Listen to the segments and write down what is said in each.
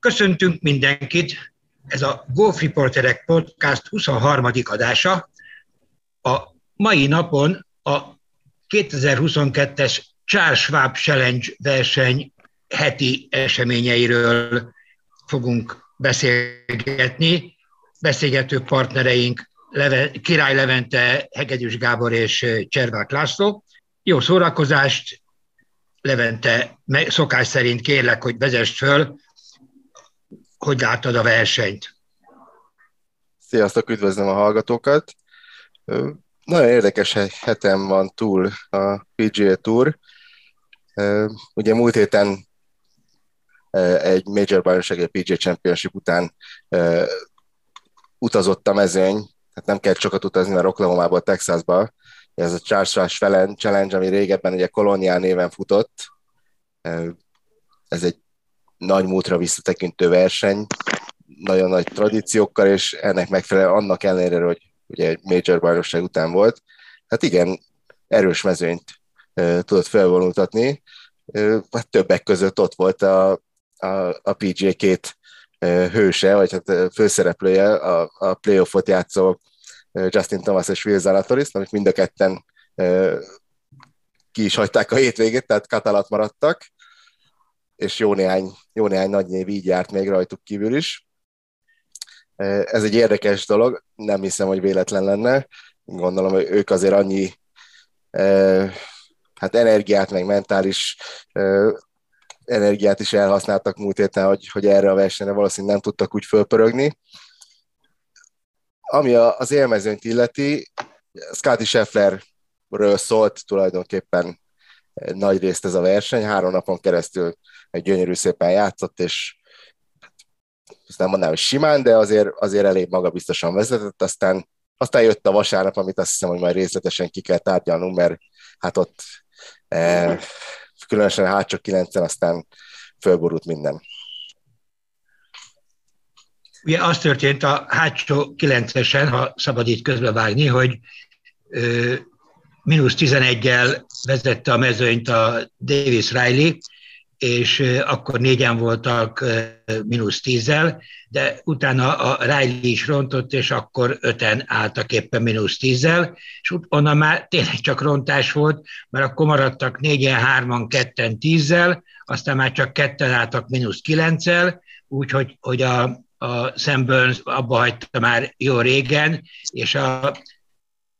Köszöntünk mindenkit! Ez a Golf Reporterek Podcast 23. adása. A mai napon a 2022-es Charles Schwab Challenge verseny heti eseményeiről fogunk beszélgetni. Beszélgető partnereink Király Levente, Hegedűs Gábor és Cservák László. Jó szórakozást, Levente, szokás szerint kérlek, hogy vezess föl, hogy láttad a versenyt. Sziasztok, üdvözlöm a hallgatókat. Nagyon érdekes hetem van túl a PGA Tour. Ugye múlt héten egy Major bajnokság, egy PGA Championship után utazott a mezőny, tehát nem kell sokat utazni, mert Oklahoma-ból Texasba. Ez a Charles Challenge, ami régebben ugye Colonial néven futott. Ez egy nagy múltra visszatekintő verseny, nagyon nagy tradíciókkal, és ennek megfelelően annak ellenére, hogy ugye egy major bajnokság után volt, hát igen, erős mezőnyt e, tudott felvonultatni. E, hát többek között ott volt a, a, a PGA két e, hőse, vagy hát főszereplője, a, a playoffot játszó Justin Thomas és Will Zalatoris, amik mind a ketten ki is hagyták a hétvégét, tehát katalat maradtak, és jó néhány, jó néhány nagy név így járt még rajtuk kívül is. Ez egy érdekes dolog, nem hiszem, hogy véletlen lenne. Gondolom, hogy ők azért annyi hát energiát, meg mentális energiát is elhasználtak múlt héten, hogy, hogy erre a versenyre valószínűleg nem tudtak úgy fölpörögni. Ami az élmezőnyt illeti, Scotty Schefflerről szólt tulajdonképpen nagy részt ez a verseny, három napon keresztül egy gyönyörű szépen játszott, és ezt nem mondanám, hogy simán, de azért, azért elég magabiztosan vezetett, aztán, aztán jött a vasárnap, amit azt hiszem, hogy majd részletesen ki kell tárgyalnunk, mert hát ott eh, különösen a hátsó kilencen aztán fölborult minden. Ugye az történt a hátsó kilencesen, ha szabad itt közbevágni, hogy ö, mínusz 11-el vezette a mezőnyt a Davis Riley, és akkor négyen voltak mínusz tízzel, de utána a Riley is rontott, és akkor öten álltak éppen mínusz tízzel, és onnan már tényleg csak rontás volt, mert akkor maradtak négyen, hárman, ketten, tízzel, aztán már csak ketten álltak mínusz kilenccel, úgyhogy hogy a, a Sam Burns abba hagyta már jó régen, és a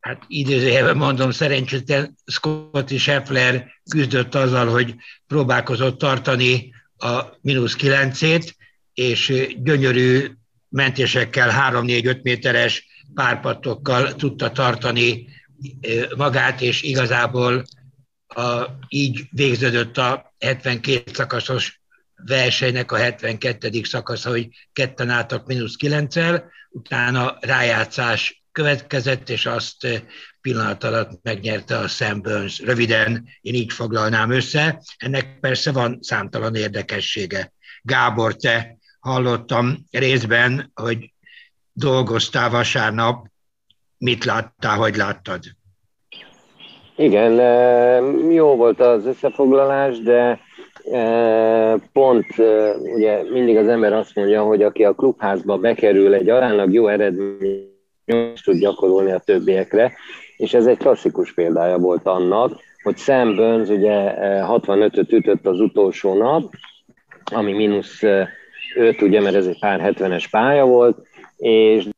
hát idézőjelben mondom, szerencsétlen Scotty Scheffler küzdött azzal, hogy próbálkozott tartani a mínusz kilencét, és gyönyörű mentésekkel, 3-4-5 méteres párpattokkal tudta tartani magát, és igazából a, így végződött a 72 szakaszos versenynek a 72. szakasza, hogy ketten álltak mínusz 9 utána rájátszás következett, és azt eh, pillanat alatt megnyerte a Sam Burns. Röviden én így foglalnám össze. Ennek persze van számtalan érdekessége. Gábor, te hallottam részben, hogy dolgoztál vasárnap, mit láttál, hogy láttad? Igen, eh, jó volt az összefoglalás, de eh, pont ugye mindig az ember azt mondja, hogy aki a klubházba bekerül egy aránylag jó eredmény nyomást tud gyakorolni a többiekre, és ez egy klasszikus példája volt annak, hogy Sam Burns ugye 65-öt ütött az utolsó nap, ami mínusz 5, ugye, mert ez egy pár 70-es pálya volt, és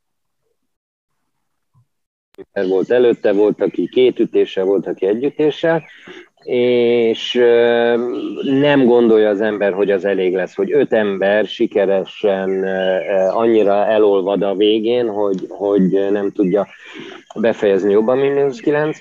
volt előtte, volt, aki két ütéssel, volt, aki egy és nem gondolja az ember, hogy az elég lesz, hogy öt ember sikeresen annyira elolvad a végén, hogy, hogy nem tudja befejezni jobban, mint mínusz 9.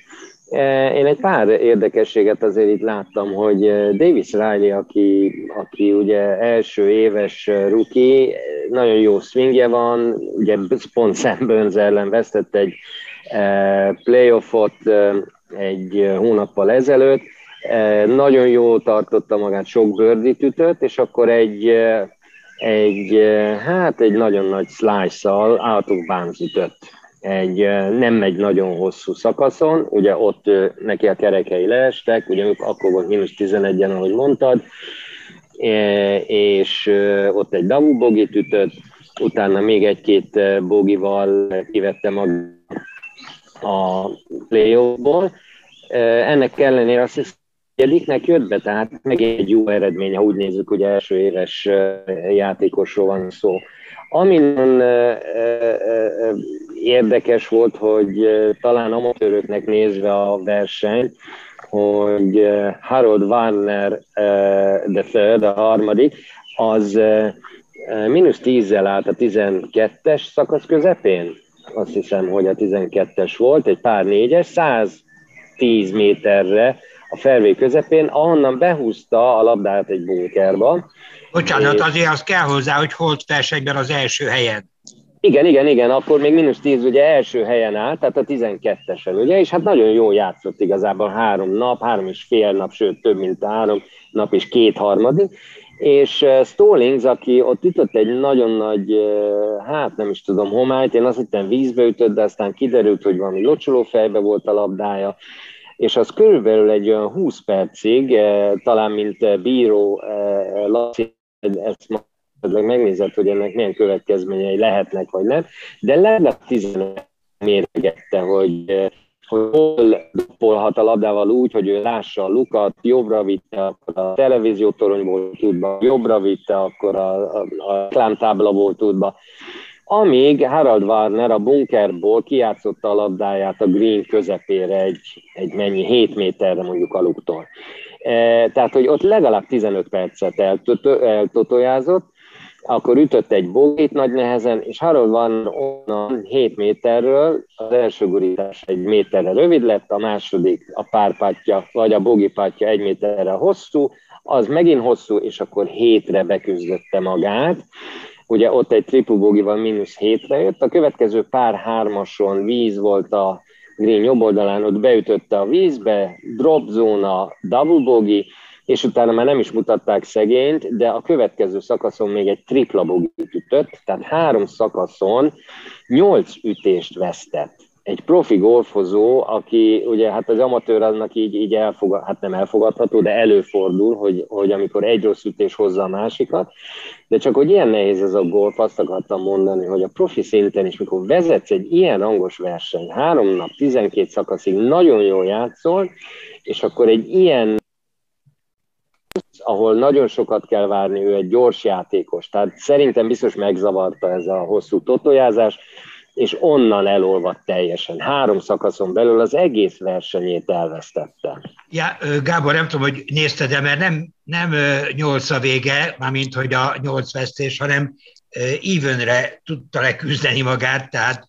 Én egy pár érdekességet azért itt láttam, hogy Davis Riley, aki, aki ugye első éves ruki, nagyon jó swingje van, ugye pont Sam Burns ellen vesztett egy playoffot, egy hónappal ezelőtt. Nagyon jó tartotta magát, sok gördit ütött, és akkor egy, egy hát egy nagyon nagy slice-szal out of bounds ütött. Egy, nem egy nagyon hosszú szakaszon, ugye ott neki a kerekei leestek, ugye akkor volt mínusz 11-en, ahogy mondtad, és ott egy double bogit ütött, utána még egy-két bogival kivette mag a playoffból. Ennek ellenére azt hiszem, Egyiknek jött be, tehát megint egy jó eredmény, ha úgy nézzük, hogy első éves játékosról van szó. Ami érdekes volt, hogy talán amatőröknek nézve a versenyt, hogy Harold Warner the third, a harmadik, az mínusz tízzel állt a 12-es szakasz közepén. Azt hiszem, hogy a 12-es volt, egy pár négyes, 110 méterre a felvé közepén, ahonnan behúzta a labdát egy bunkerba. Bocsánat, és... azért az kell hozzá, hogy holt versenyben az első helyen. Igen, igen, igen, akkor még mínusz 10 ugye első helyen állt, tehát a 12-esen, ugye, és hát nagyon jól játszott igazából három nap, három és fél nap, sőt több mint három nap és két harmadik, és eh, Stallings, aki ott ütött egy nagyon nagy, eh, hát nem is tudom, homályt, én azt hittem vízbe ütött, de aztán kiderült, hogy valami locsoló fejbe volt a labdája, és az körülbelül egy olyan 20 percig, eh, talán mint bíró Laci, ezt megnézett, hogy ennek milyen következményei lehetnek, vagy nem, de legalább 15 mérgette, hogy hogy hol doppolhat a labdával úgy, hogy ő lássa a lukat, jobbra vitte, akkor a televíziótoronyból tudba, jobbra vitte, akkor a, a, a reklámtáblaból tudba. Amíg Harald Warner a bunkerból kijátszotta a labdáját a green közepére egy, egy mennyi, 7 méterre mondjuk a luktól. E, tehát, hogy ott legalább 15 percet eltotojázott, akkor ütött egy bogét nagy nehezen, és Harold van onnan 7 méterről, az első gurítás egy méterre rövid lett, a második a párpátja, vagy a bogipátja egy méterre hosszú, az megint hosszú, és akkor hétre beküzdötte magát. Ugye ott egy triple bogival mínusz hétre jött, a következő pár hármason víz volt a green jobb oldalán, ott beütötte a vízbe, drop zóna, double bogi, és utána már nem is mutatták szegényt, de a következő szakaszon még egy tripla bogit ütött, tehát három szakaszon nyolc ütést vesztett. Egy profi golfozó, aki ugye hát az amatőr annak így, így elfogad, hát nem elfogadható, de előfordul, hogy, hogy amikor egy rossz ütés hozza a másikat, de csak hogy ilyen nehéz ez a golf, azt akartam mondani, hogy a profi szinten is, mikor vezetsz egy ilyen angos verseny, három nap, 12 szakaszig nagyon jól játszol, és akkor egy ilyen ahol nagyon sokat kell várni, ő egy gyors játékos. Tehát szerintem biztos megzavarta ez a hosszú totojázás, és onnan elolvadt teljesen. Három szakaszon belül az egész versenyét elvesztette. Ja, Gábor, nem tudom, hogy nézted-e, mert nem, nem nyolc a vége, mármint hogy a nyolc vesztés, hanem evenre tudta leküzdeni magát, tehát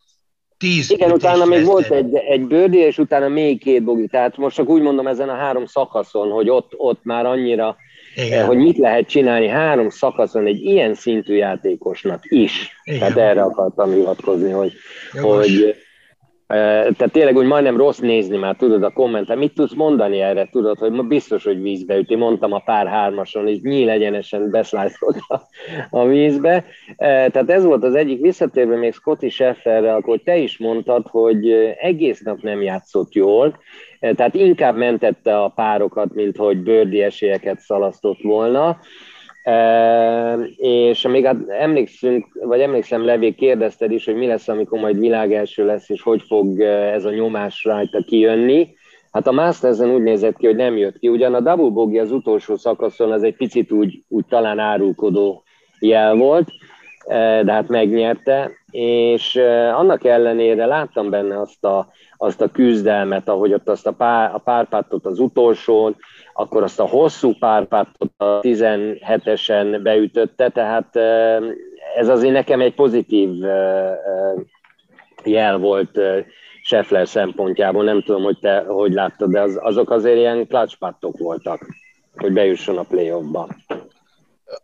tíz Igen, utána még volt egy, egy bőrdi, és utána még két bogi. Tehát most csak úgy mondom ezen a három szakaszon, hogy ott, ott már annyira igen. hogy mit lehet csinálni három szakaszon egy ilyen szintű játékosnak is. Igen. Tehát erre akartam hivatkozni, hogy, hogy tehát tényleg úgy majdnem rossz nézni már, tudod, a kommentet. Mit tudsz mondani erre? Tudod, hogy ma biztos, hogy vízbe üti. Mondtam a pár hármason, és nyíl egyenesen beszlájtolt a, a vízbe. Tehát ez volt az egyik visszatérve még Scotty Schefferre, akkor te is mondtad, hogy egész nap nem játszott jól, tehát inkább mentette a párokat, mint hogy bőrdi esélyeket szalasztott volna. E, és még hát emlékszünk, vagy emlékszem, Levé kérdezted is, hogy mi lesz, amikor majd világ első lesz, és hogy fog ez a nyomás rajta kijönni. Hát a Mastersen úgy nézett ki, hogy nem jött ki. Ugyan a double bogey az utolsó szakaszon az egy picit úgy, úgy talán árulkodó jel volt, de hát megnyerte, és annak ellenére láttam benne azt a, azt a küzdelmet, ahogy ott azt a, pár, a párpátot az utolsón, akkor azt a hosszú párpátot a 17-esen beütötte, tehát ez azért nekem egy pozitív jel volt Scheffler szempontjából, nem tudom, hogy te hogy láttad, de az, azok azért ilyen clutchpattok voltak, hogy bejusson a playoffba.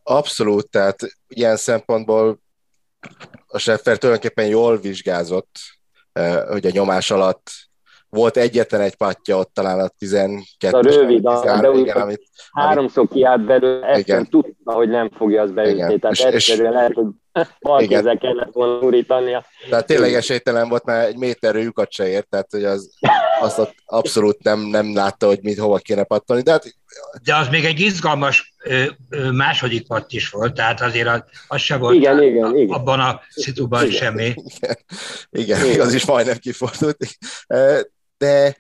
Abszolút, tehát ilyen szempontból a Scheffer tulajdonképpen jól vizsgázott, hogy a nyomás alatt volt egyetlen egy patja ott talán a 12 A rövid, a, a igen, amit, háromszor kiállt belőle, ezt tudta, hogy nem fogja az beütni. Tehát és, egyszerűen és, lehet, hogy Bal kellett volna urítania. Tehát tényleg esélytelen volt, mert egy méterről lyukat se ért, tehát hogy az, azt abszolút nem, nem látta, hogy mit hova kéne pattolni. De, hát... de az még egy izgalmas második patt is volt, tehát azért az, az se volt igen, igen, igen. abban a szituban igen. semmi. Igen, igen, igen, az is majdnem kifordult. De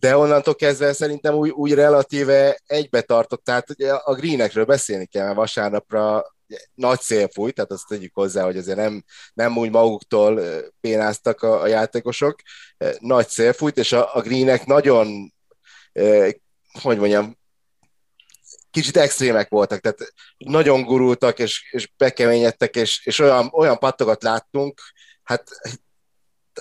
de onnantól kezdve szerintem úgy, úgy relatíve egybe tartott, tehát ugye a greenekről beszélni kell, mert vasárnapra nagy szél fújt, tehát azt tegyük hozzá, hogy azért nem, nem úgy maguktól pénáztak a, a játékosok, nagy szél fújt, és a, a greenek nagyon, hogy mondjam, kicsit extrémek voltak, tehát nagyon gurultak, és, és bekeményedtek, és, és olyan, olyan pattokat láttunk, hát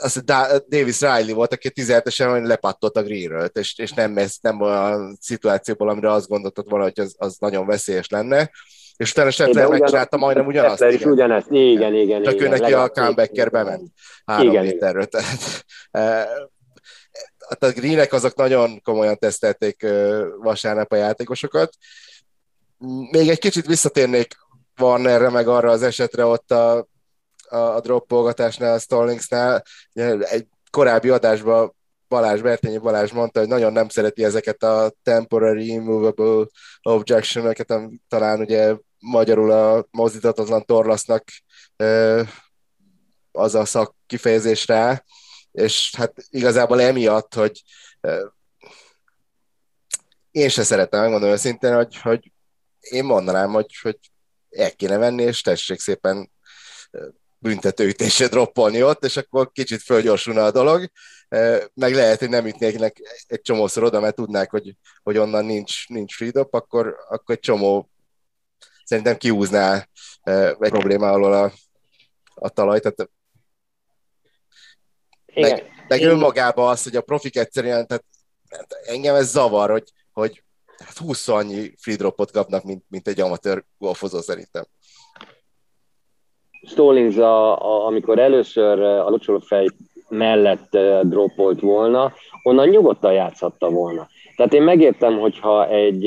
az Davis Riley volt, aki 17-esen lepattott a greenről, és, és nem, ez nem a szituációból, amire azt gondoltad volna, hogy az, az nagyon veszélyes lenne. És utána Scheffler megcsinálta majdnem ugyanazt. Scheffler is ugyanezt, igen, igen. Csak igen, ő neki a comebacker bement három igen, méterről. Tehát, a greenek azok nagyon komolyan tesztelték vasárnap a játékosokat. Még egy kicsit visszatérnék erre meg arra az esetre ott a a, a droppolgatásnál, a Stallingsnál. Egy korábbi adásban Balázs, Bertényi Balázs mondta, hogy nagyon nem szereti ezeket a temporary immovable objection-öket, talán ugye magyarul a mozdítatatlan torlasznak az a szak kifejezés rá, és hát igazából emiatt, hogy én se szeretem megmondani őszintén, hogy, hogy én mondanám, hogy, hogy el kéne venni, és tessék szépen büntetőütésre droppolni ott, és akkor kicsit fölgyorsulna a dolog, meg lehet, hogy nem ütnék egy csomószor oda, mert tudnák, hogy, hogy onnan nincs, nincs free akkor, akkor egy csomó szerintem kiúzná egy probléma alól a, a talajt. Tehát, meg, meg önmagában az, hogy a profik egyszerűen, tehát engem ez zavar, hogy, hogy 20 hát annyi free dropot kapnak, mint, mint egy amatőr golfozó szerintem. Stallings, a, a, amikor először a locsolófej mellett droppolt volna, onnan nyugodtan játszhatta volna. Tehát én megértem, hogyha egy,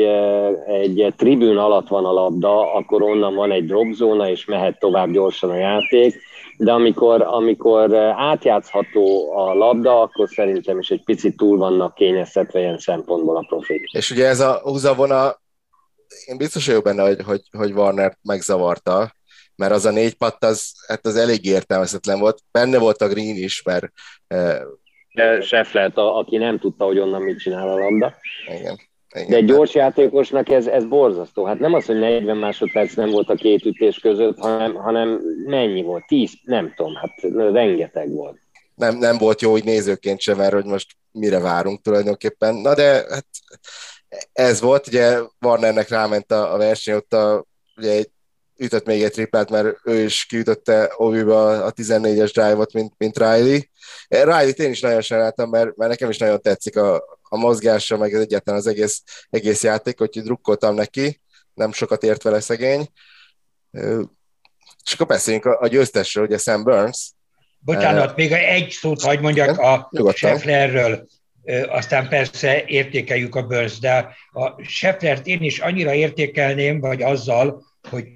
egy tribűn alatt van a labda, akkor onnan van egy dropzóna, és mehet tovább gyorsan a játék, de amikor, amikor átjátszható a labda, akkor szerintem is egy picit túl vannak kényeztetve ilyen szempontból a profik. És ugye ez a húzavona, én biztos vagyok benne, hogy, hogy, hogy Warner megzavarta, mert az a négy patt az, hát az elég értelmezhetetlen volt. Benne volt a Green is, mert... Uh, Scheffler, aki nem tudta, hogy onnan mit csinál a labda. Igen. Igen, De egy gyors játékosnak ez, ez borzasztó. Hát nem az, hogy 40 másodperc nem volt a két ütés között, hanem, hanem mennyi volt? 10? Nem tudom, hát rengeteg volt. Nem, nem volt jó, hogy nézőként sem, mert hogy most mire várunk tulajdonképpen. Na de hát ez volt, ugye Warnernek ráment a, a verseny, ott a, ugye egy ütött még egy triplát, mert ő is kiütötte Oviba a 14-es drive-ot, mint, mint Riley. Riley-t én is nagyon sajnáltam, mert, mert nekem is nagyon tetszik a, a mozgása, meg egyáltalán az egész, egész játék, hogy drukkoltam neki, nem sokat ért vele szegény. És akkor beszéljünk a, a győztesről, ugye Sam Burns. Bocsánat, uh, még egy szót hagyd mondjak a Schefflerről. Aztán persze értékeljük a Burns, de a Schefflert én is annyira értékelném, vagy azzal, hogy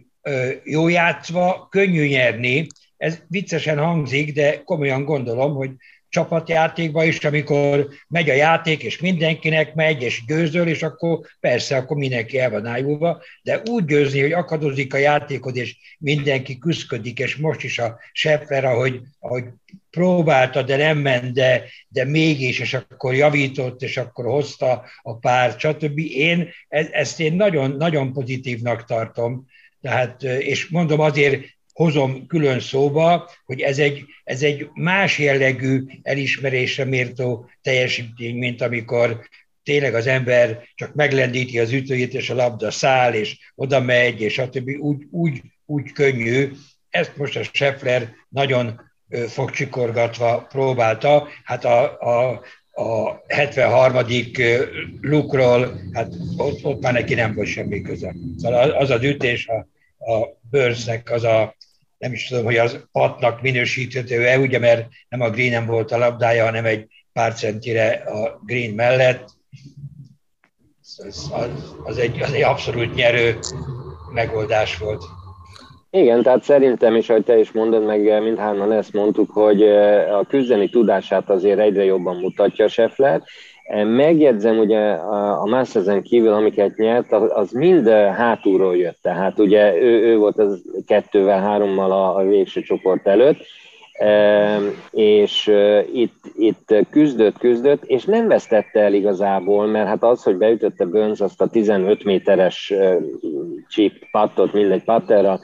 jó játszva könnyű nyerni. Ez viccesen hangzik, de komolyan gondolom, hogy csapatjátékban is, amikor megy a játék, és mindenkinek megy, és győzöl, és akkor persze, akkor mindenki el van ájulva, de úgy győzni, hogy akadozik a játékod, és mindenki küzdködik, és most is a Scheffler, ahogy, ahogy próbálta, de nem ment, de, de mégis, és akkor javított, és akkor hozta a pár, stb. Én e, ezt én nagyon, nagyon pozitívnak tartom, tehát, és mondom azért hozom külön szóba, hogy ez egy, ez egy más jellegű elismerésre mértó teljesítmény, mint amikor tényleg az ember csak meglendíti az ütőjét, és a labda száll, és oda megy, és többi úgy, úgy, úgy könnyű. Ezt most a Scheffler nagyon fogcsikorgatva próbálta. Hát a, a, a 73. lukról, hát ott, ott már neki nem volt semmi köze. Szóval az az ütés a a bőrznek az a, nem is tudom, hogy az patnak minősíthető-e, ugye, mert nem a green volt a labdája, hanem egy pár centire a green mellett. Az, az, az, egy, az egy abszolút nyerő megoldás volt. Igen, tehát szerintem is, ahogy te is mondod, meg mindhárman ezt mondtuk, hogy a küzdeni tudását azért egyre jobban mutatja Scheffler. Megjegyzem, ugye a Mastersen kívül, amiket nyert, az mind hátulról jött. Tehát ugye ő, ő volt az kettővel, hárommal a, a végső csoport előtt, és itt, itt küzdött, küzdött, és nem vesztette el igazából, mert hát az, hogy beütötte Burns azt a 15 méteres chip pattot, mindegy patterra,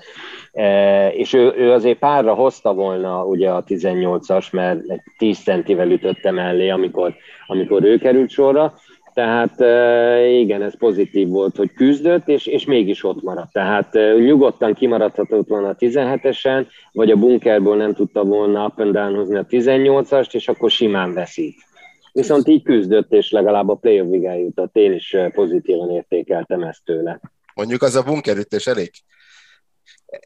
és ő, ő azért párra hozta volna ugye a 18-as, mert 10 centivel ütötte mellé, amikor, amikor ő került sorra, tehát igen, ez pozitív volt, hogy küzdött, és, és mégis ott maradt. Tehát nyugodtan kimaradhatott volna a 17-esen, vagy a bunkerből nem tudta volna up and down hozni a 18-ast, és akkor simán veszít. Viszont így küzdött, és legalább a play-off jutott. Én is pozitívan értékeltem ezt tőle. Mondjuk az a bunkerütés elég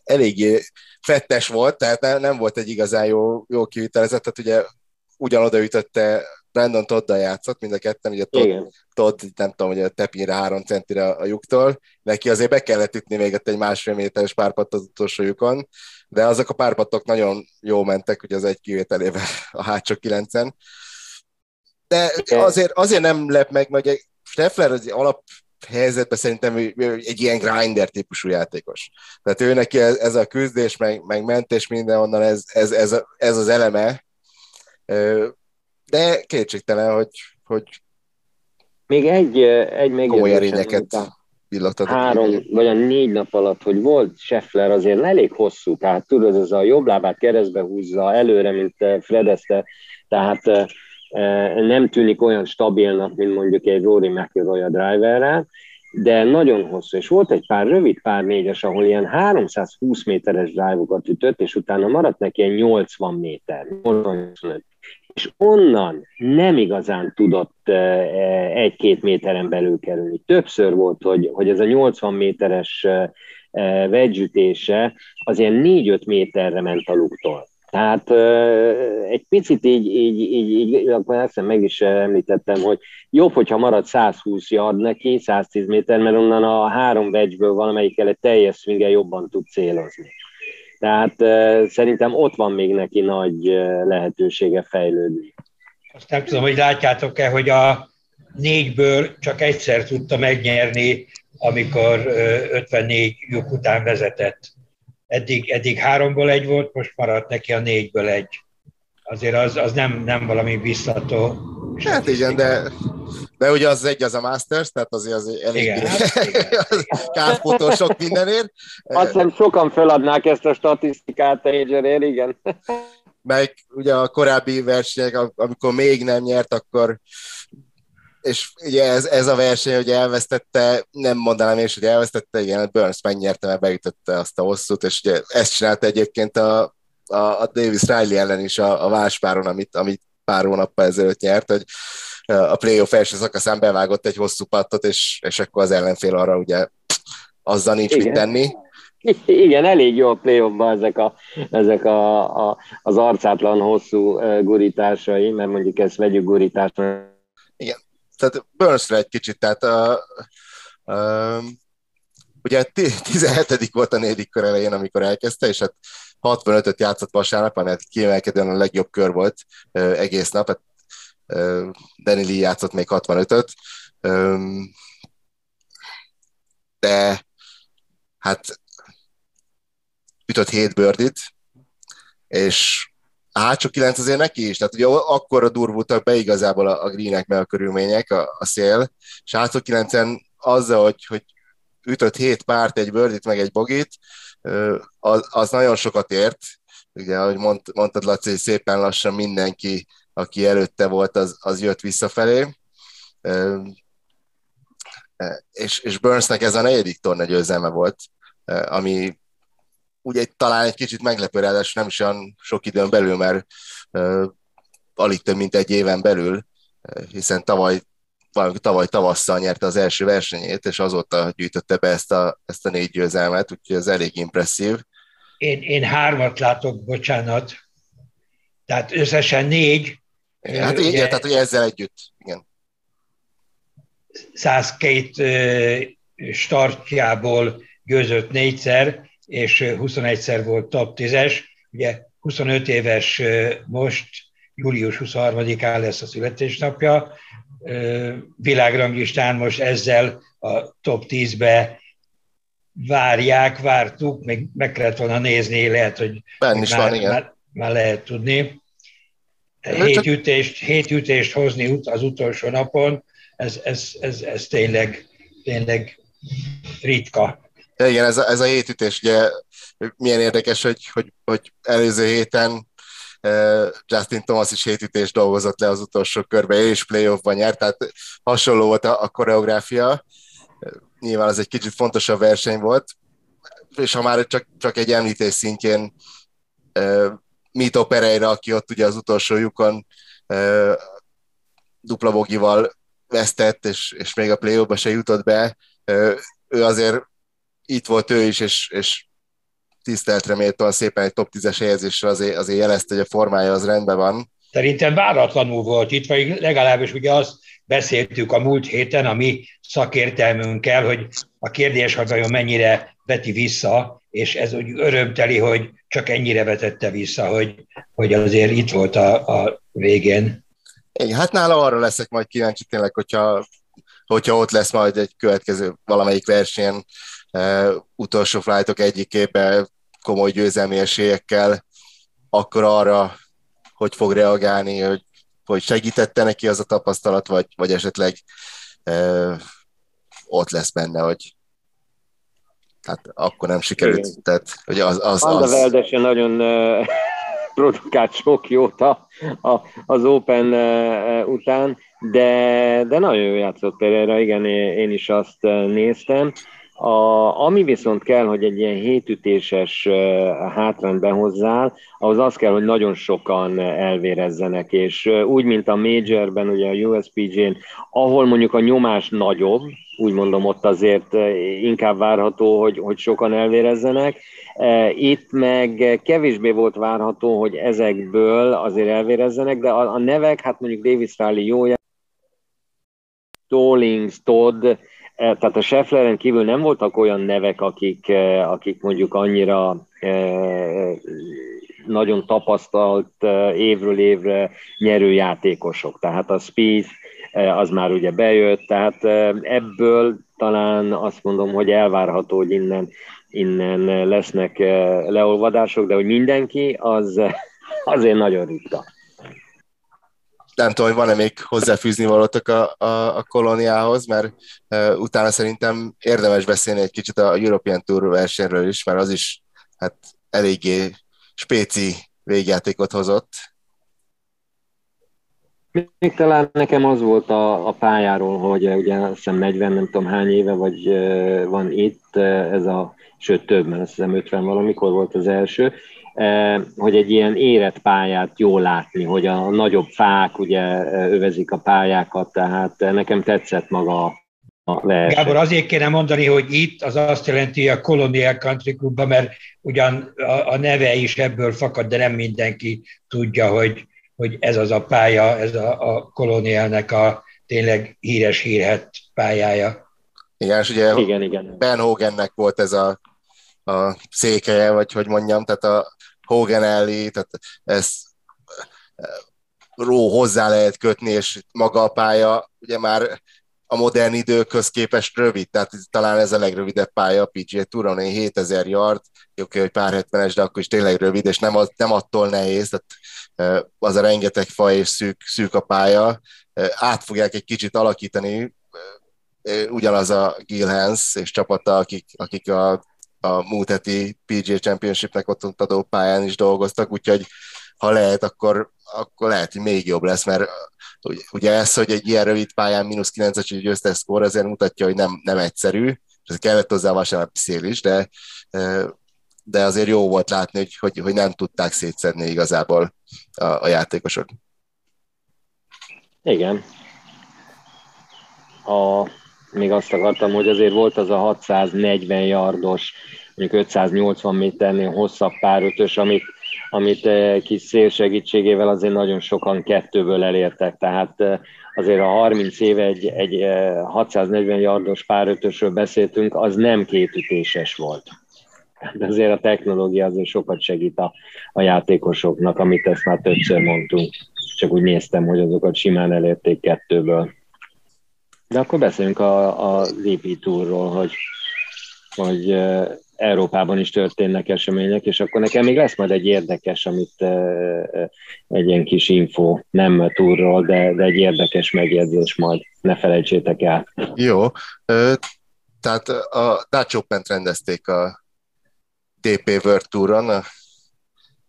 eléggé fettes volt, tehát nem volt egy igazán jó, jó kivitelezett, tehát ugye ugyanoda ütötte Brandon todd játszott, mind a ketten, ugye Todd, Todd, nem tudom, hogy a tepinre három centire a lyuktól, neki azért be kellett ütni még ott egy másfél méteres párpat az utolsó lyukon, de azok a párpatok nagyon jó mentek, ugye az egy kivételével a hátsó kilencen. De azért, azért nem lep meg, mert Steffler az alap helyzetben szerintem egy ilyen grinder típusú játékos. Tehát ő neki ez, ez a küzdés, meg, meg mentés mindenhonnan, ez, ez, ez, ez az eleme, de kétségtelen, hogy, hogy még egy, egy komoly erényeket Három vagy a négy nap alatt, hogy volt Scheffler azért elég hosszú, tehát tudod, ez a jobb lábát keresztbe húzza előre, mint Fredezte, tehát nem tűnik olyan stabilnak, mint mondjuk egy Rory McIlroy a driverrel, de nagyon hosszú, és volt egy pár rövid pár négyes, ahol ilyen 320 méteres drive-okat ütött, és utána maradt neki ilyen 80 méter, 85 és onnan nem igazán tudott egy-két méteren belül kerülni. Többször volt, hogy, hogy ez a 80 méteres vegyütése az ilyen 4-5 méterre ment a luktól. Tehát egy picit így, így, így, így akkor ezt meg is említettem, hogy jobb, hogyha marad 120 yard neki, 110 méter, mert onnan a három vegyből valamelyikkel egy teljes swinggel jobban tud célozni. Tehát szerintem ott van még neki nagy lehetősége fejlődni. Azt nem tudom, hogy látjátok-e, hogy a négyből csak egyszer tudta megnyerni, amikor 54 lyuk után vezetett. Eddig, eddig háromból egy volt, most maradt neki a négyből egy. Azért az, az nem, nem valami biztató. Hát igen, de, de ugye az egy az a Masters, tehát azért az elég igen, hát kárpótol sok mindenért. Azt hiszem sokan feladnák ezt a statisztikát a major igen. Meg ugye a korábbi versenyek, amikor még nem nyert, akkor és ugye ez, ez a verseny, hogy elvesztette, nem mondanám is, hogy elvesztette, igen, Burns megnyerte, mert beütötte azt a hosszút, és ugye ezt csinálta egyébként a, a, a Davis Riley ellen is a, a váspáron, amit, amit pár hónappal ezelőtt nyert, hogy a playoff első szakaszán bevágott egy hosszú pattot, és, és akkor az ellenfél arra ugye azzal nincs Igen. mit tenni. Igen, elég jó a play ezek, a, ezek a, a, az arcátlan hosszú gurításai, mert mondjuk ezt vegyük gurításra. Igen, tehát Burnsre egy kicsit, tehát a, a, ugye 17 volt a negyedik kör elején, amikor elkezdte, és hát 65-öt játszott vasárnap, mert kiemelkedően a legjobb kör volt egész nap, hát Danny Lee játszott még 65-öt, de hát ütött 7 birdit, és hátsó 9 azért neki is, tehát ugye akkor durvultak be igazából a, a greenek meg a körülmények, a, a szél, és hátsó 9 azzal, hogy, hogy ütött 7 párt, egy birdit, meg egy bogit, az, az nagyon sokat ért, ugye, ahogy mond, mondtad, Laci, szépen lassan mindenki, aki előtte volt, az, az jött visszafelé. És, és Burnsnek ez a negyedik torna győzelme volt, ami ugye talán egy kicsit meglepő, ráadásul nem is olyan sok időn belül, mert alig több mint egy éven belül, hiszen tavaly tavaly tavasszal nyerte az első versenyét, és azóta gyűjtötte be ezt a, ezt a négy győzelmet, úgyhogy ez elég impresszív. Én, én hármat látok, bocsánat. Tehát összesen négy. Igen, hát ugye, igen, tehát hogy ezzel együtt, igen. 102 startjából győzött négyszer, és 21-szer volt top 10-es. Ugye 25 éves most, július 23-án lesz a születésnapja. Világranglistán most ezzel a top 10-be várják, vártuk, még meg kellett volna nézni, lehet, hogy Benn is már, van, igen. Már, már lehet tudni. csak- Hét ütést, hét ütést hozni az utolsó napon, ez, ez, ez, ez tényleg, tényleg ritka. Ja, igen, ez a, ez a hétütés, ugye milyen érdekes, hogy, hogy, hogy előző héten Justin Thomas is hétütés dolgozott le az utolsó körbe, és playoffban nyert, tehát hasonló volt a, a koreográfia. Nyilván az egy kicsit fontosabb verseny volt, és ha már csak, csak egy említés szintjén uh, Mito Pereira, aki ott ugye az utolsó lyukon uh, dupla bogival vesztett, és, és még a play se jutott be, ő azért itt volt ő is, és, és tisztelt reméltóan szépen egy top 10-es helyezésre azért, azért jelezte, hogy a formája az rendben van. Szerintem váratlanul volt itt, vagy legalábbis ugye azt beszéltük a múlt héten a mi szakértelmünkkel, hogy a kérdés, hogy vajon mennyire veti vissza, és ez úgy örömteli, hogy csak ennyire vetette vissza, hogy, hogy azért itt volt a, a végén. Igen, hát nála arra leszek majd kíváncsi tényleg, hogyha, hogyha ott lesz majd egy következő valamelyik versenyen utolsó flightok egyikében komoly győzelmi esélyekkel, akkor arra, hogy fog reagálni, hogy, hogy segítette neki az a tapasztalat, vagy, vagy esetleg ott lesz benne, hogy hát akkor nem sikerült. Igen. Tehát, hogy az, az, az, a Veldesen nagyon produkált sok jót a, a, az Open után, de, de nagyon jó játszott Pereira, igen, én is azt néztem. A, ami viszont kell, hogy egy ilyen hétütéses hátrányt behozzál, ahhoz az kell, hogy nagyon sokan elvérezzenek, és úgy, mint a Majorben, ugye a USPG-n, ahol mondjuk a nyomás nagyobb, úgy mondom, ott azért inkább várható, hogy, hogy sokan elvérezzenek, Itt meg kevésbé volt várható, hogy ezekből azért elvérezzenek, de a, a nevek, hát mondjuk Davis Riley jó, Stallings, Todd, tehát a Scheffleren kívül nem voltak olyan nevek, akik, eh, akik mondjuk annyira eh, nagyon tapasztalt évről évre nyerő játékosok. Tehát a Speed eh, az már ugye bejött, tehát eh, ebből talán azt mondom, hogy elvárható, hogy innen, innen lesznek leolvadások, de hogy mindenki, az azért nagyon ritka. Nem tudom, hogy van-e még hozzáfűzni valótok a, a, a kolóniához, mert uh, utána szerintem érdemes beszélni egy kicsit a European Tour versenyről is, mert az is hát eléggé spéci végjátékot hozott. Még talán nekem az volt a, a pályáról, hogy ugye azt hiszem 40, nem tudom hány éve, vagy van itt ez a, sőt több, mert azt hiszem 50 valamikor volt az első, hogy egy ilyen érett pályát jó látni, hogy a nagyobb fák ugye uh, övezik a pályákat, tehát nekem tetszett maga a- a verseny. Gábor, azért kéne mondani, hogy itt az azt jelenti a Colonial Country Clubban, mert ugyan a, a neve is ebből fakad, de nem mindenki tudja, hogy, hogy ez az a pálya, ez a, a Colonialnek a tényleg híres hírhet pályája. Igen, és ugye Igen, igen. Ben Hogannek volt ez a, a székelye, vagy hogy mondjam, tehát a Hogan elé, tehát ez ró hozzá lehet kötni, és maga a pálya ugye már a modern időkhöz képest rövid, tehát talán ez a legrövidebb pálya a PGA Touron, 7000 yard, oké, hogy pár hetvenes, de akkor is tényleg rövid, és nem, az, nem attól nehéz, tehát eh, az a rengeteg fa és szűk, szűk a pálya, eh, át fogják egy kicsit alakítani, eh, ugyanaz a Gil Hans és csapata, akik, akik a, a múlt heti PGA Championshipnek ott adó pályán is dolgoztak, úgyhogy ha lehet, akkor, akkor lehet, hogy még jobb lesz, mert Ugye- Ugye ez, hogy egy ilyen rövid pályán mínusz 9-es győztes szkór, azért mutatja, hogy nem, nem egyszerű, és ez kellett hozzá vasárnapi szél is, de, de azért jó volt látni, hogy, hogy, hogy nem tudták szétszedni igazából a, a játékosok. Igen. A, még azt akartam, hogy azért volt az a 640 yardos, mondjuk 580 méternél hosszabb párötös, amit, amit eh, kis szél segítségével azért nagyon sokan kettőből elértek. Tehát eh, azért a 30 éve egy, egy eh, 640 yardos párötösről beszéltünk, az nem kétütéses volt. De azért a technológia azért sokat segít a, a játékosoknak, amit ezt már többször mondtunk. Csak úgy néztem, hogy azokat simán elérték kettőből. De akkor beszéljünk a, a Tourról, hogy, hogy Európában is történnek események, és akkor nekem még lesz majd egy érdekes, amit egy ilyen kis info, nem túrról, de, de egy érdekes megjegyzés majd, ne felejtsétek el. Jó, tehát a Dutch open rendezték a DP World Touron, a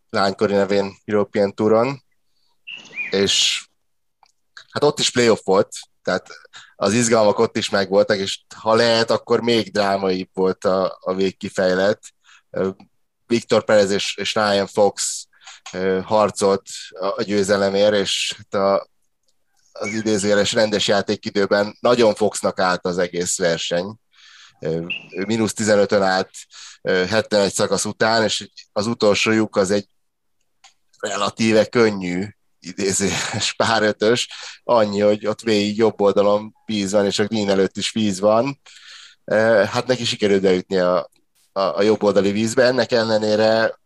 lánykori nevén European Touron, és hát ott is playoff volt, tehát az izgalmak ott is megvoltak, és ha lehet, akkor még drámaibb volt a, a végkifejlet. Viktor Perez és, és Ryan Fox harcolt a győzelemért, és hát a, az idézőjeles rendes játékidőben nagyon Foxnak állt az egész verseny. Minusz 15-ön állt 71 szakasz után, és az utolsó lyuk az egy relatíve könnyű idézés párötös, annyi, hogy ott végig jobb oldalon víz van, és a green előtt is víz van. Hát neki sikerült beütni a, a, a jobb oldali vízbe, ennek ellenére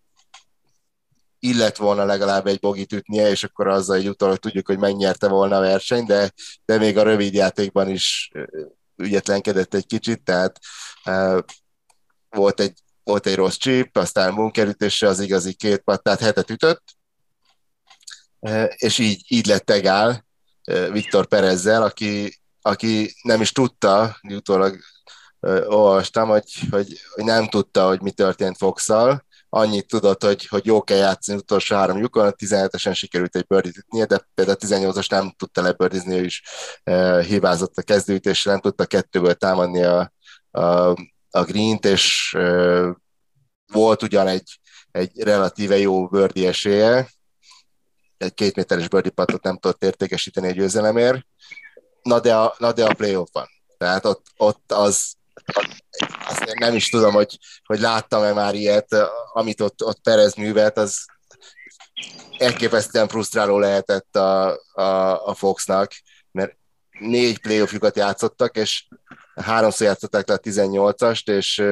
illet volna legalább egy bogit ütnie, és akkor azzal egy utólag tudjuk, hogy megnyerte volna a verseny, de, de még a rövid játékban is ügyetlenkedett egy kicsit, tehát uh, volt egy, volt egy rossz chip, aztán bunkerütése az igazi két pattát hetet ütött, és így, így lett egál Viktor Perezzel, aki, aki nem is tudta, utólag olvastam, hogy, hogy, hogy nem tudta, hogy mi történt fox annyit tudott, hogy, hogy jó kell játszani utolsó három lyukon, a 17-esen sikerült egy birdit ütnie, de például a 18-as nem tudta lebirdizni, ő is e, hibázott a kezdőütésre, nem tudta kettőből támadni a, a, a green-t, és e, volt ugyan egy, egy relatíve jó bördi esélye, egy két méteres birdie patot nem tudott értékesíteni egy győzelemért, na de a, na de a playoff van. Tehát ott, ott az, azt nem is tudom, hogy, hogy láttam-e már ilyet, amit ott, ott Perez művelt, az elképesztően frusztráló lehetett a, a, a Foxnak, mert négy playoffjukat játszottak, és háromszor játszották le a 18-ast, és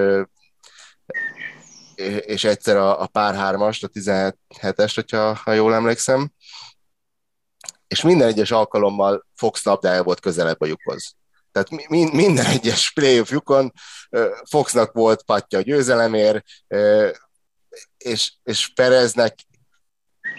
és egyszer a, a pár hármast, a 17-est, hogyha ha jól emlékszem, és minden egyes alkalommal Fox labdája volt közelebb a lyukhoz. Tehát mi, minden egyes playoff lyukon Foxnak volt patja a győzelemért, és, és Pereznek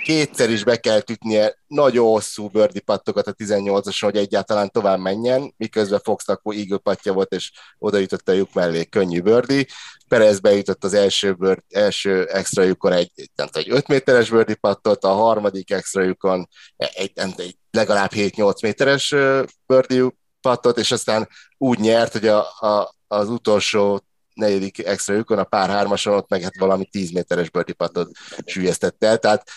kétszer is be kell ütnie nagyon hosszú bördi pattokat a 18-ason, hogy egyáltalán tovább menjen, miközben Foxnak Eagle patja volt, és oda jutott a lyuk mellé könnyű bördi. Perez bejutott az első, bőr, első extra lyukon egy, nem tudom, egy 5 méteres bőrdi pattot, a harmadik extra lyukon egy, nem egy legalább 7-8 méteres bőrdi pattot, és aztán úgy nyert, hogy a, a, az utolsó negyedik extra lyukon, a pár hármason ott meg hát valami 10 méteres bőrdi pattot sülyeztett el, tehát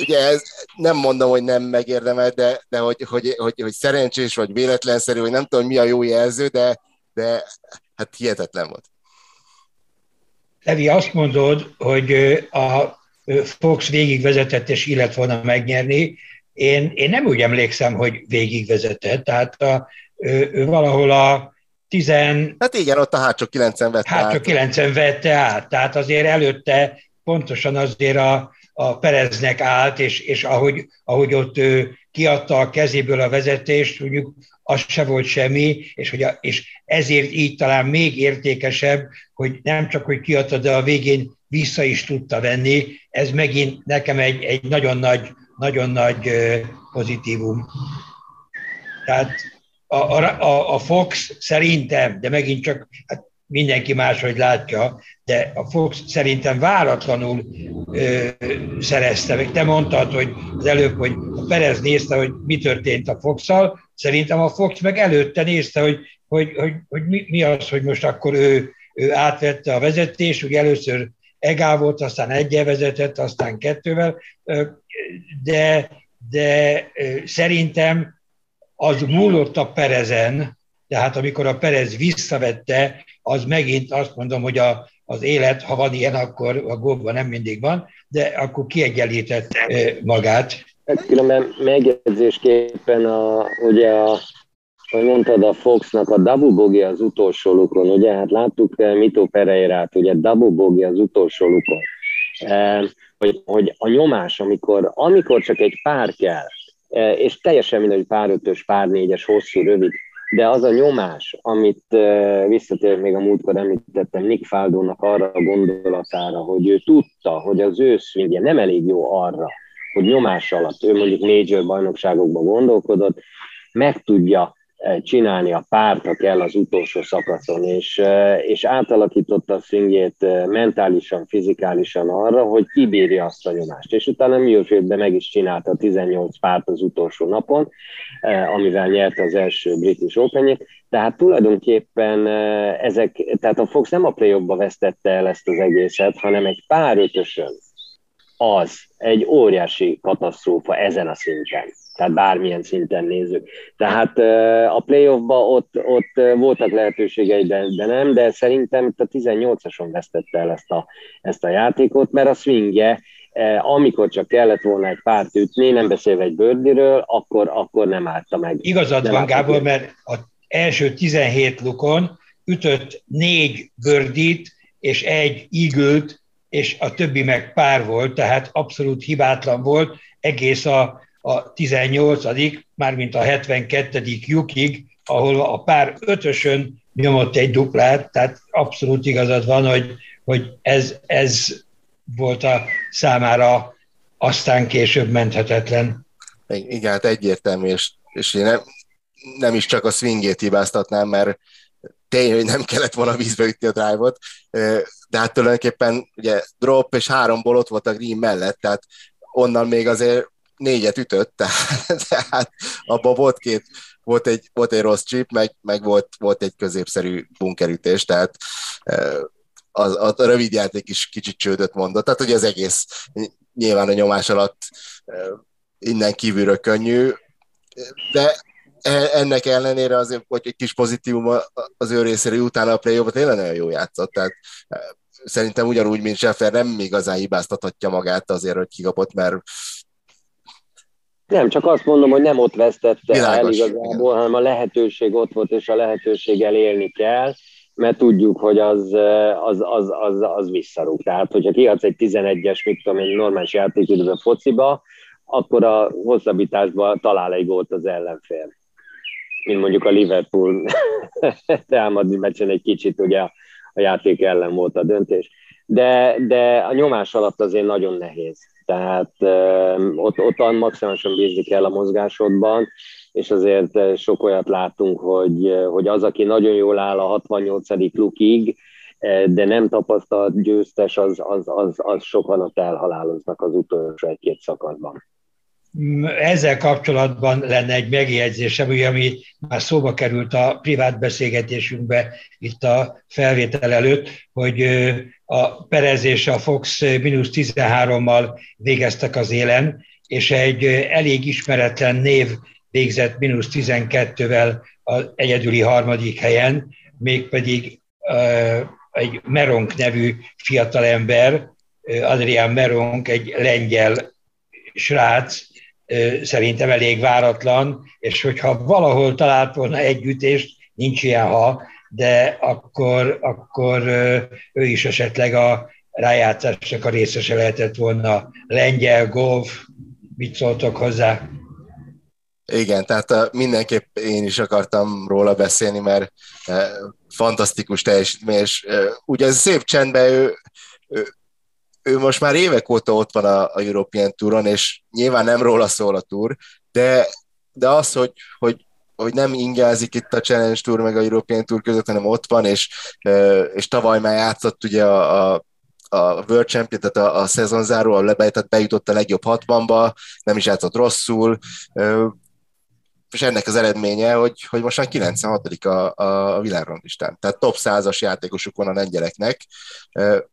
ugye ez, nem mondom, hogy nem megérdemel, de, de hogy, hogy, hogy, hogy szerencsés vagy véletlenszerű, vagy nem tudom, mi a jó jelző, de, de hát hihetetlen volt. Levi, azt mondod, hogy a Fox végigvezetett és illet volna megnyerni. Én, én nem úgy emlékszem, hogy végigvezetett, tehát a, ő, ő valahol a tizen... Hát igen, ott a hátsó 90 vette hátsó át. 90 vette át, tehát azért előtte pontosan azért a, a Pereznek állt, és, és ahogy, ahogy ott ő kiadta a kezéből a vezetést, mondjuk az se volt semmi, és, hogy a, és ezért így talán még értékesebb, hogy nem csak, hogy kiadta, de a végén vissza is tudta venni. Ez megint nekem egy, egy nagyon nagy, nagyon nagy pozitívum. Tehát a, a, a Fox szerintem, de megint csak hát mindenki máshogy látja, de a Fox szerintem váratlanul ö, szerezte. Te mondtad, hogy az előbb, hogy a Perez nézte, hogy mi történt a fox -szal. szerintem a Fox meg előtte nézte, hogy, hogy, hogy, hogy mi, mi az, hogy most akkor ő, ő átvette a vezetést, ugye először egál volt, aztán egyel vezetett, aztán kettővel, de, de szerintem az múlott a Perezen, tehát amikor a Perez visszavette, az megint azt mondom, hogy a, az élet, ha van ilyen, akkor a góban nem mindig van, de akkor kiegyenlítette magát. Hát különben megjegyzésképpen a, ugye a hogy mondtad a Foxnak a Dabu Bogi az utolsó lukon, ugye? Hát láttuk Mito Pereirát, ugye Dabu Bogi az utolsó lukon. hogy, hogy a nyomás, amikor, amikor csak egy pár kell, és teljesen mindegy, pár ötös, pár négyes, hosszú, rövid, de az a nyomás, amit visszatérek még a múltkor említettem Nick Faldónak arra a gondolatára, hogy ő tudta, hogy az ő swingje nem elég jó arra, hogy nyomás alatt ő mondjuk major bajnokságokban gondolkodott, meg tudja csinálni a párt, ha kell az utolsó szakaszon, és, és átalakította a swingjét mentálisan, fizikálisan arra, hogy kibírja azt a nyomást. És utána Muirfieldben meg is csinálta a 18 párt az utolsó napon, amivel nyerte az első British open Tehát tulajdonképpen ezek, tehát a Fox nem a play vesztette el ezt az egészet, hanem egy pár ötösön. Az egy óriási katasztrófa ezen a szinten tehát bármilyen szinten nézzük. Tehát a playoffba ott, ott voltak lehetőségei, de, de nem, de szerintem itt a 18-ason vesztette el ezt a, ezt a játékot, mert a swingje, amikor csak kellett volna egy párt ütni, nem beszélve egy bőrdiről, akkor, akkor nem állta meg. Igazad nem van, Gábor, mert az első 17 lukon ütött négy bőrdit és egy ígült, és a többi meg pár volt, tehát abszolút hibátlan volt, egész a a 18 mármint a 72. lyukig, ahol a pár ötösön nyomott egy duplát, tehát abszolút igazad van, hogy, hogy ez, ez volt a számára aztán később menthetetlen. Igen, hát egyértelmű, és, és én nem, nem is csak a swingét hibáztatnám, mert tényleg nem kellett volna vízbe ütni a drive-ot, de hát tulajdonképpen ugye drop és háromból ott volt a green mellett, tehát onnan még azért négyet ütött, tehát, abban volt két, volt egy, volt egy rossz chip, meg, meg volt, volt egy középszerű bunkerütés, tehát az, a rövid játék is kicsit csődöt mondott, tehát ugye az egész nyilván a nyomás alatt innen kívülről könnyű, de e, ennek ellenére azért, hogy egy kis pozitívum az ő részéről utána a play tényleg nagyon jó játszott, tehát szerintem ugyanúgy, mint Scheffer nem igazán hibáztathatja magát azért, hogy kikapott, mert nem, csak azt mondom, hogy nem ott vesztette Világos, el igazából, hanem a lehetőség ott volt, és a lehetőséggel élni kell, mert tudjuk, hogy az, az, az, az, az visszarúg. Tehát, hogyha kiadsz egy 11-es, mit tudom egy normális játékidőben fociba, akkor a hosszabbításban talál egy gólt az ellenfél. Mint mondjuk a Liverpool támadni meccsen egy kicsit ugye a játék ellen volt a döntés. De, de a nyomás alatt azért nagyon nehéz tehát ott, ott maximálisan bízni kell a mozgásodban, és azért sok olyat látunk, hogy, hogy az, aki nagyon jól áll a 68. lukig, de nem tapasztalt győztes, az, az, az, az sokan elhaláloznak az utolsó egy-két szakaszban. Ezzel kapcsolatban lenne egy megjegyzésem, ami már szóba került a privát beszélgetésünkbe itt a felvétel előtt, hogy a Perez és a Fox mínusz 13-mal végeztek az élen, és egy elég ismeretlen név végzett mínusz 12-vel az egyedüli harmadik helyen, mégpedig egy Meronk nevű fiatalember, Adrián Meronk, egy lengyel srác, szerintem elég váratlan, és hogyha valahol talált volna együttést, nincs ilyen ha, de akkor, akkor ő is esetleg a rájátszásnak a részese lehetett volna. Lengyel, golf, mit szóltok hozzá? Igen, tehát mindenképp én is akartam róla beszélni, mert fantasztikus teljesítmény, és ugye szép csendben ő, ő, ő most már évek óta ott van a, a European Touron, és nyilván nem róla szól a Tour, de, de az, hogy, hogy hogy nem ingázik itt a Challenge Tour meg a European Tour között, hanem ott van, és, és tavaly már játszott ugye a, a a World Champion, tehát a, a szezonzáró, a lebejtett bejutott a legjobb hatbanba, nem is játszott rosszul, és ennek az eredménye, hogy, hogy most már 96 a, a, világrangistán. Tehát top 100-as játékosuk van a lengyeleknek,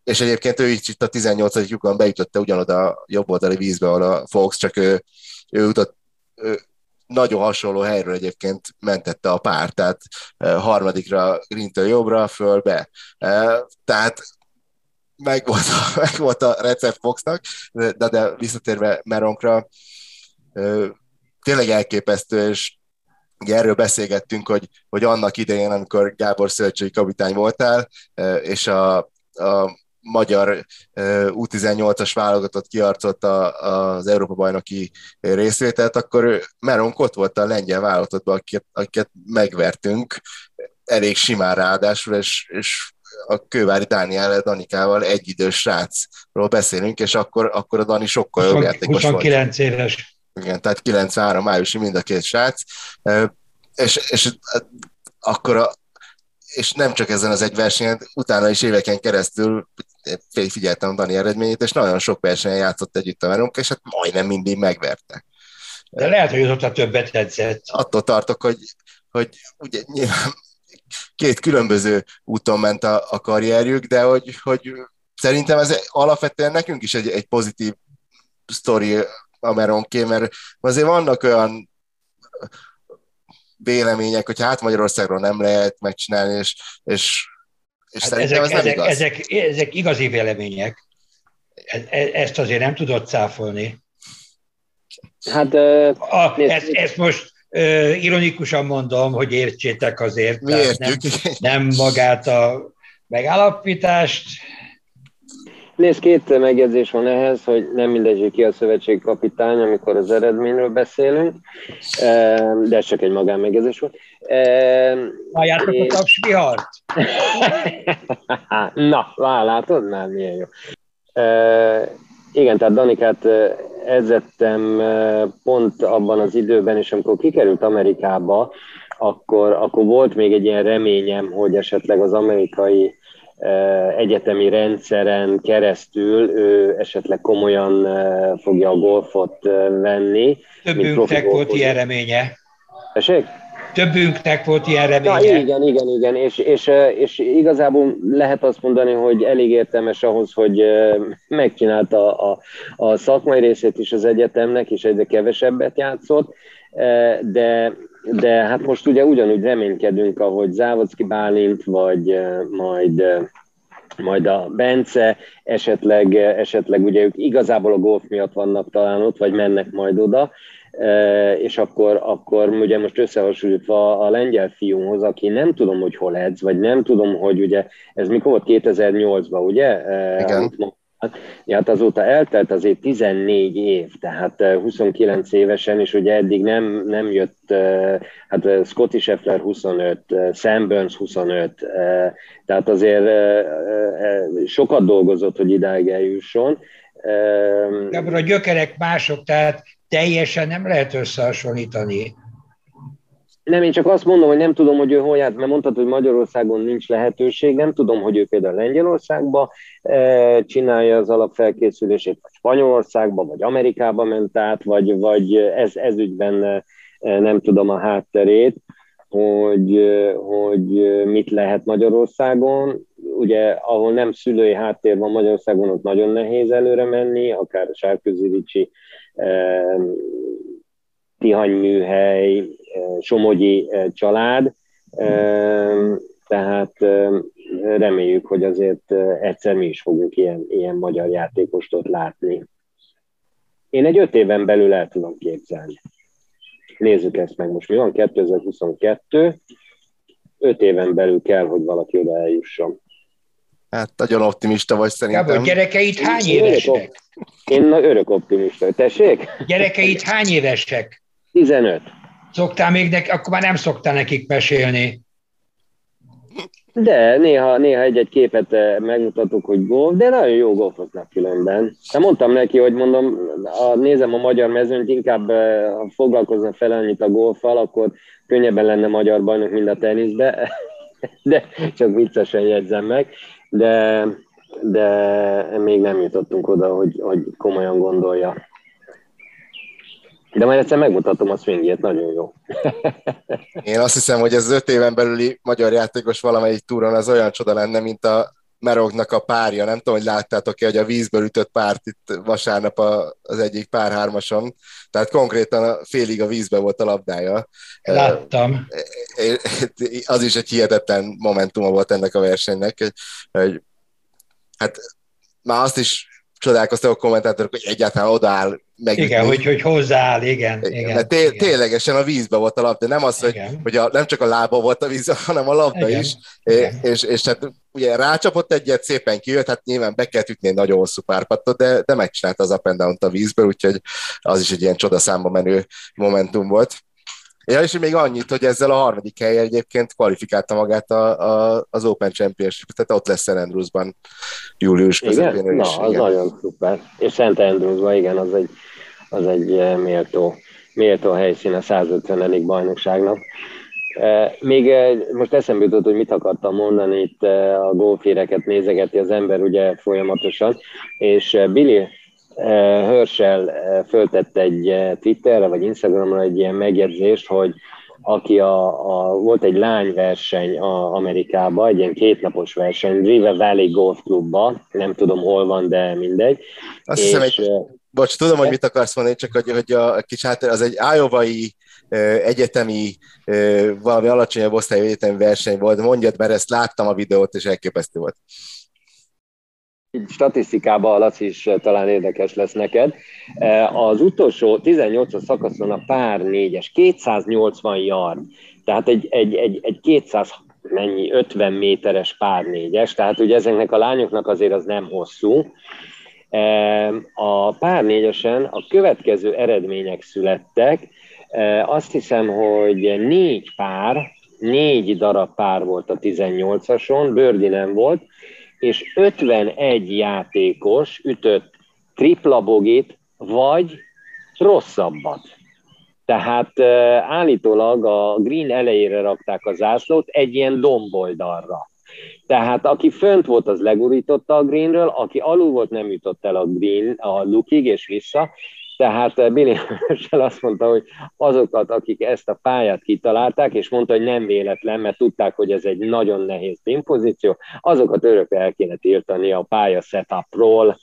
és egyébként ő is itt a 18. lyukon beütötte ugyanoda a jobb oldali vízbe, ahol a Fox, csak ő, ő utat, ő, nagyon hasonló helyről egyébként mentette a pár, tehát harmadikra Grintől jobbra, fölbe. Tehát meg volt, a, meg volt a recept Foxnak, de, de visszatérve Meronkra, tényleg elképesztő, és Ugye erről beszélgettünk, hogy, hogy annak idején, amikor Gábor szövetségi kapitány voltál, és a, a magyar U18-as válogatott kiarcolta az Európa-bajnoki részvételt, akkor Meronk ott volt a lengyel válogatottban, akiket, akiket megvertünk, elég simán ráadásul, és, és a Kővári Dániel Danikával egyidős srácról beszélünk, és akkor, akkor a Dani sokkal jobb játékos 29 volt. éves. Igen, tehát 93 májusi mind a két srác, és, és akkor a, és nem csak ezen az egy versenyen, utána is éveken keresztül figyeltem Dani eredményét, és nagyon sok versenyen játszott együtt a Verunk, és hát majdnem mindig megverte. De lehet, hogy ott a többet tetszett. Attól tartok, hogy, hogy ugye nyilván két különböző úton ment a, a karrierjük, de hogy, hogy szerintem ez alapvetően nekünk is egy, egy pozitív sztori a Meronké, mert azért vannak olyan vélemények, hogy hát Magyarországról nem lehet megcsinálni, és, és, és hát ezek, ez nem ezek, igaz. Ezek, ezek igazi vélemények. E, e, ezt azért nem tudod cáfolni. Hát, uh, a, ezt, ezt most uh, ironikusan mondom, hogy értsétek azért. Mi értjük. Nem, nem magát a megállapítást, Nézd, két megjegyzés van ehhez, hogy nem mindegy, hogy ki a szövetség kapitány, amikor az eredményről beszélünk, de ez csak egy magánmegjegyzés volt. Halljátok a tapsvihart? Na, látod már, milyen jó. Igen, tehát Danikát edzettem pont abban az időben, és amikor kikerült Amerikába, akkor, akkor volt még egy ilyen reményem, hogy esetleg az amerikai egyetemi rendszeren keresztül ő esetleg komolyan fogja a golfot venni. Többünknek volt ilyen reménye. Tessék? Többünknek volt ilyen reménye. Ja, igen, igen, igen, és, és, és igazából lehet azt mondani, hogy elég értelmes ahhoz, hogy megcsinálta a, a szakmai részét is az egyetemnek, és egyre kevesebbet játszott, de de hát most ugye ugyanúgy reménykedünk, ahogy Závodszki Bálint, vagy majd majd a Bence, esetleg, esetleg ugye ők igazából a golf miatt vannak talán ott, vagy mennek majd oda, és akkor, akkor ugye most összehasonlítva a lengyel fiúhoz, aki nem tudom, hogy hol edz, vagy nem tudom, hogy ugye, ez mikor volt 2008-ban, ugye? Igen. Ja, hát azóta eltelt azért 14 év, tehát 29 évesen, és ugye eddig nem, nem jött, hát Scotty Scheffler 25, Sam Burns 25, tehát azért sokat dolgozott, hogy idáig eljusson. Gábor, a gyökerek mások, tehát teljesen nem lehet összehasonlítani. Nem, én csak azt mondom, hogy nem tudom, hogy ő hol járt, mert mondtad, hogy Magyarországon nincs lehetőség, nem tudom, hogy ő például Lengyelországba e, csinálja az alapfelkészülését, vagy Spanyolországba, vagy Amerikába ment át, vagy, vagy ez, ez ügyben e, nem tudom a hátterét, hogy, hogy mit lehet Magyarországon. Ugye, ahol nem szülői háttér van Magyarországon, ott nagyon nehéz előre menni, akár Sárközi Ricsi, e, Tihanyműhely, Somogyi család, tehát reméljük, hogy azért egyszer mi is fogunk ilyen, ilyen magyar játékost ott látni. Én egy öt éven belül el tudom képzelni. Nézzük ezt meg most. Mi van? 2022. Öt éven belül kell, hogy valaki oda eljusson. Hát nagyon optimista vagy szerintem. Gábor, gyerekeit hány évesek? Én örök optimista. Tessék? Gyerekeit hány évesek? 15. Szoktál még neki, akkor már nem szoktál nekik mesélni. De néha, néha egy-egy képet eh, megmutatok, hogy golf, de nagyon jó golfoznak különben. De mondtam neki, hogy mondom, ha nézem a magyar mezőnyt, inkább eh, ha foglalkozna fel annyit a golfal, akkor könnyebben lenne magyar bajnok, mint a teniszbe. De csak viccesen jegyzem meg. De, de még nem jutottunk oda, hogy, hogy komolyan gondolja. De majd egyszer megmutatom a swingjét, nagyon jó. Én azt hiszem, hogy ez az öt éven belüli magyar játékos valamelyik túron az olyan csoda lenne, mint a Merognak a párja. Nem tudom, hogy láttátok-e, hogy a vízből ütött párt itt vasárnap az egyik párhármason. Tehát konkrétan a félig a vízbe volt a labdája. Láttam. Az is egy hihetetlen momentuma volt ennek a versenynek, hogy hát már azt is csodálkoztak a kommentátorok, hogy egyáltalán odaáll megütni. Igen, hogy, hogy hozzááll, igen. igen, igen mert té- igen. ténylegesen a vízbe volt a labda, nem az, hogy, hogy a, nem csak a lába volt a víz, hanem a labda igen. is, igen. És, és hát ugye rácsapott egyet, szépen kijött, hát nyilván be kellett ütni egy nagyon hosszú párpattot, de, de megcsinálta az up and down a vízből, úgyhogy az is egy ilyen csodaszámba menő momentum volt. Ja, és még annyit, hogy ezzel a harmadik helyen egyébként kvalifikálta magát a, a, az Open Championship, tehát ott lesz Szent Andrewsban július közepén. Igen? Na, az igen. nagyon szuper. És Szent Andrewsban, igen, az egy, az egy eh, méltó, méltó helyszín a 150. bajnokságnak. Eh, még eh, most eszembe jutott, hogy mit akartam mondani, itt a golféreket nézegeti az ember ugye folyamatosan, és Billy Herschel föltette egy Twitterre vagy Instagramra egy ilyen megjegyzést, hogy aki a, a, volt egy lányverseny a Amerikában, egy ilyen kétnapos verseny, River Valley Golf Clubba, nem tudom hol van, de mindegy. Azt és, hiszem, egy, bocs, tudom, hogy mit akarsz mondani, csak hogy, hogy a kis hát, az egy ájovai egyetemi, valami alacsonyabb osztályú egyetemi verseny volt. Mondjad, mert ezt láttam a videót, és elképesztő volt statisztikában, Laci is talán érdekes lesz neked. Az utolsó 18 szakaszon a pár négyes, 280 yard, tehát egy, egy, egy, egy 200 mennyi, 50 méteres pár négyes, tehát ugye ezeknek a lányoknak azért az nem hosszú. A pár négyesen a következő eredmények születtek, azt hiszem, hogy négy pár, négy darab pár volt a 18-ason, Bördi nem volt, és 51 játékos ütött tripla bogit, vagy rosszabbat. Tehát állítólag a green elejére rakták a zászlót egy ilyen domboldalra. Tehát aki fönt volt, az legurította a greenről, aki alul volt, nem jutott el a green, a lukig és vissza, tehát eh, Billy Herschel azt mondta, hogy azokat, akik ezt a pályát kitalálták, és mondta, hogy nem véletlen, mert tudták, hogy ez egy nagyon nehéz pinpozíció, azokat örökre el kéne tiltani a pálya setupról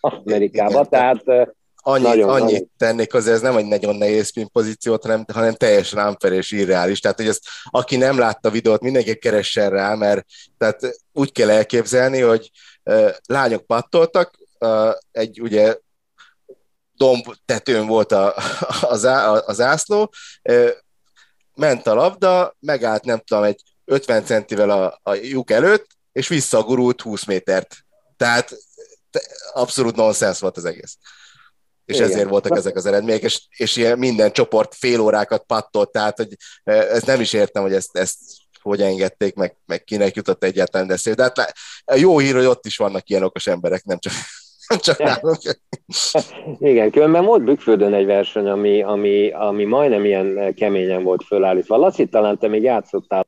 Amerikába. Igen, tehát eh, Annyit, nagyon, annyit nagyon. tennék azért, ez nem egy nagyon nehéz pinpozíciót, hanem, hanem teljesen unfair és irreális. Tehát, hogy ezt, aki nem látta a videót, mindenki keressen rá, mert tehát úgy kell elképzelni, hogy uh, lányok pattoltak, uh, egy ugye domb tetőn volt a, az, á, az ászló, ment a labda, megállt nem tudom, egy 50 centivel a, a lyuk előtt, és visszagurult 20 métert. Tehát abszolút nonsens volt az egész. És Igen. ezért voltak ezek az eredmények, és, és ilyen minden csoport fél órákat pattolt, tehát hogy ezt nem is értem, hogy ezt, ezt hogy engedték, meg, meg kinek jutott egyáltalán de szép. De hát jó hír, hogy ott is vannak ilyen okos emberek, nem csak, Csak nálunk. Igen, különben volt Bükföldön egy verseny, ami, ami, ami majdnem ilyen keményen volt fölállítva. Laci, talán te még játszottál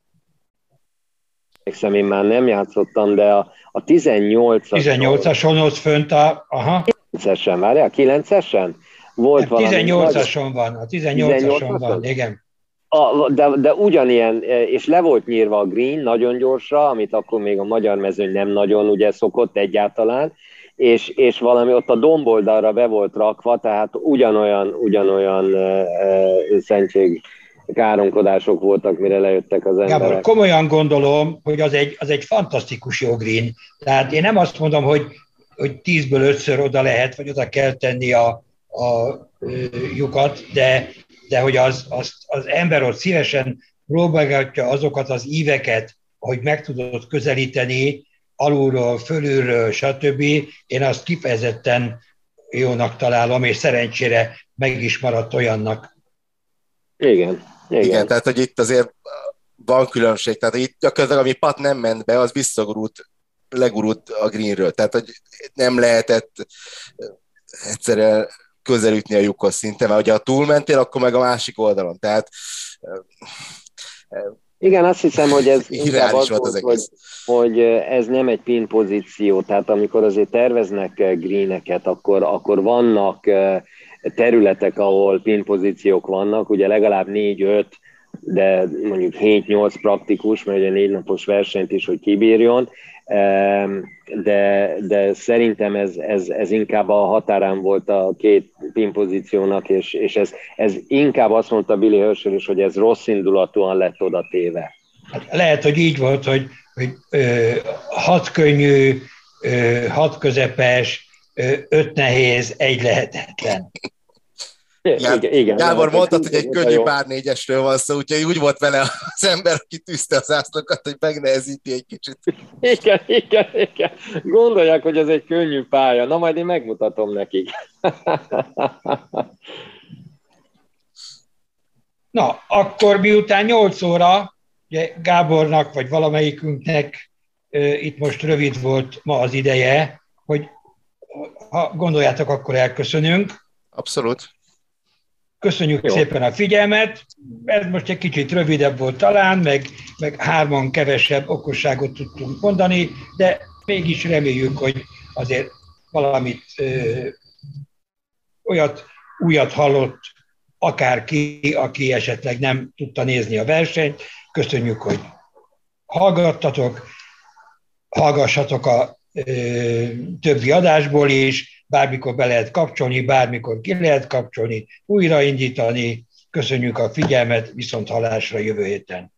emlékszem, én már nem játszottam, de a, a 18-as... 18-ason ott fönt a... Aha. 9-esen, várjál, 9-esen? Volt nem, 18-ason van, a 18-ason van, igen. A, de, de ugyanilyen, és le volt nyírva a green nagyon gyorsra, amit akkor még a magyar mezőny nem nagyon ugye szokott egyáltalán, és, és valami ott a domboldalra be volt rakva, tehát ugyanolyan, ugyanolyan uh, szentség káromkodások voltak, mire lejöttek az emberek. Gábor, komolyan gondolom, hogy az egy, az egy fantasztikus jogrén. Tehát én nem azt mondom, hogy, hogy tízből ötször oda lehet, vagy oda kell tenni a, a lyukat, de, de hogy az, az, az ember ott szívesen próbálgatja azokat az íveket, hogy meg tudod közelíteni, alulról, fölülről, stb. Én azt kifejezetten jónak találom, és szerencsére meg is maradt olyannak. Igen. Igen, igen tehát hogy itt azért van különbség, tehát itt gyakorlatilag ami pat nem ment be, az visszagurult, legurult a greenről, tehát hogy nem lehetett egyszerűen közelütni a lyukhoz szinte, mert hogyha túlmentél, akkor meg a másik oldalon, tehát igen, azt hiszem, hogy ez inkább az, volt, az hogy, hogy ez nem egy pin pozíció, tehát amikor azért terveznek greeneket, akkor, akkor vannak területek, ahol pin pozíciók vannak, ugye legalább 4-5, de mondjuk 7-8 praktikus, mert ugye négy napos versenyt is, hogy kibírjon, de, de szerintem ez, ez, ez inkább a határán volt a két pinpozíciónak, és, és ez, ez inkább azt mondta Billy Herschel is, hogy ez rossz indulatúan lett oda téve. Hát lehet, hogy így volt, hogy, hogy ö, hat könnyű, ö, hat közepes, ö, öt nehéz, egy lehetetlen. Igen, igen, Gábor mondtad, hogy egy könnyű pár négyesről van szó, úgyhogy úgy volt vele az ember, aki tűzte az ászlokat, hogy megnehezíti egy kicsit. Igen, igen, igen. Gondolják, hogy ez egy könnyű pálya. Na, majd én megmutatom nekik. Na, akkor miután 8 óra, ugye Gábornak, vagy valamelyikünknek itt most rövid volt ma az ideje, hogy ha gondoljátok, akkor elköszönünk. Abszolút. Köszönjük Jó. szépen a figyelmet. Ez most egy kicsit rövidebb volt talán, meg, meg hárman kevesebb okosságot tudtunk mondani, de mégis reméljük, hogy azért valamit ö, olyat újat hallott akárki, aki esetleg nem tudta nézni a versenyt. Köszönjük, hogy hallgattatok, hallgassatok a ö, többi adásból is, bármikor be lehet kapcsolni, bármikor ki lehet kapcsolni, újraindítani. Köszönjük a figyelmet, viszont halásra jövő héten.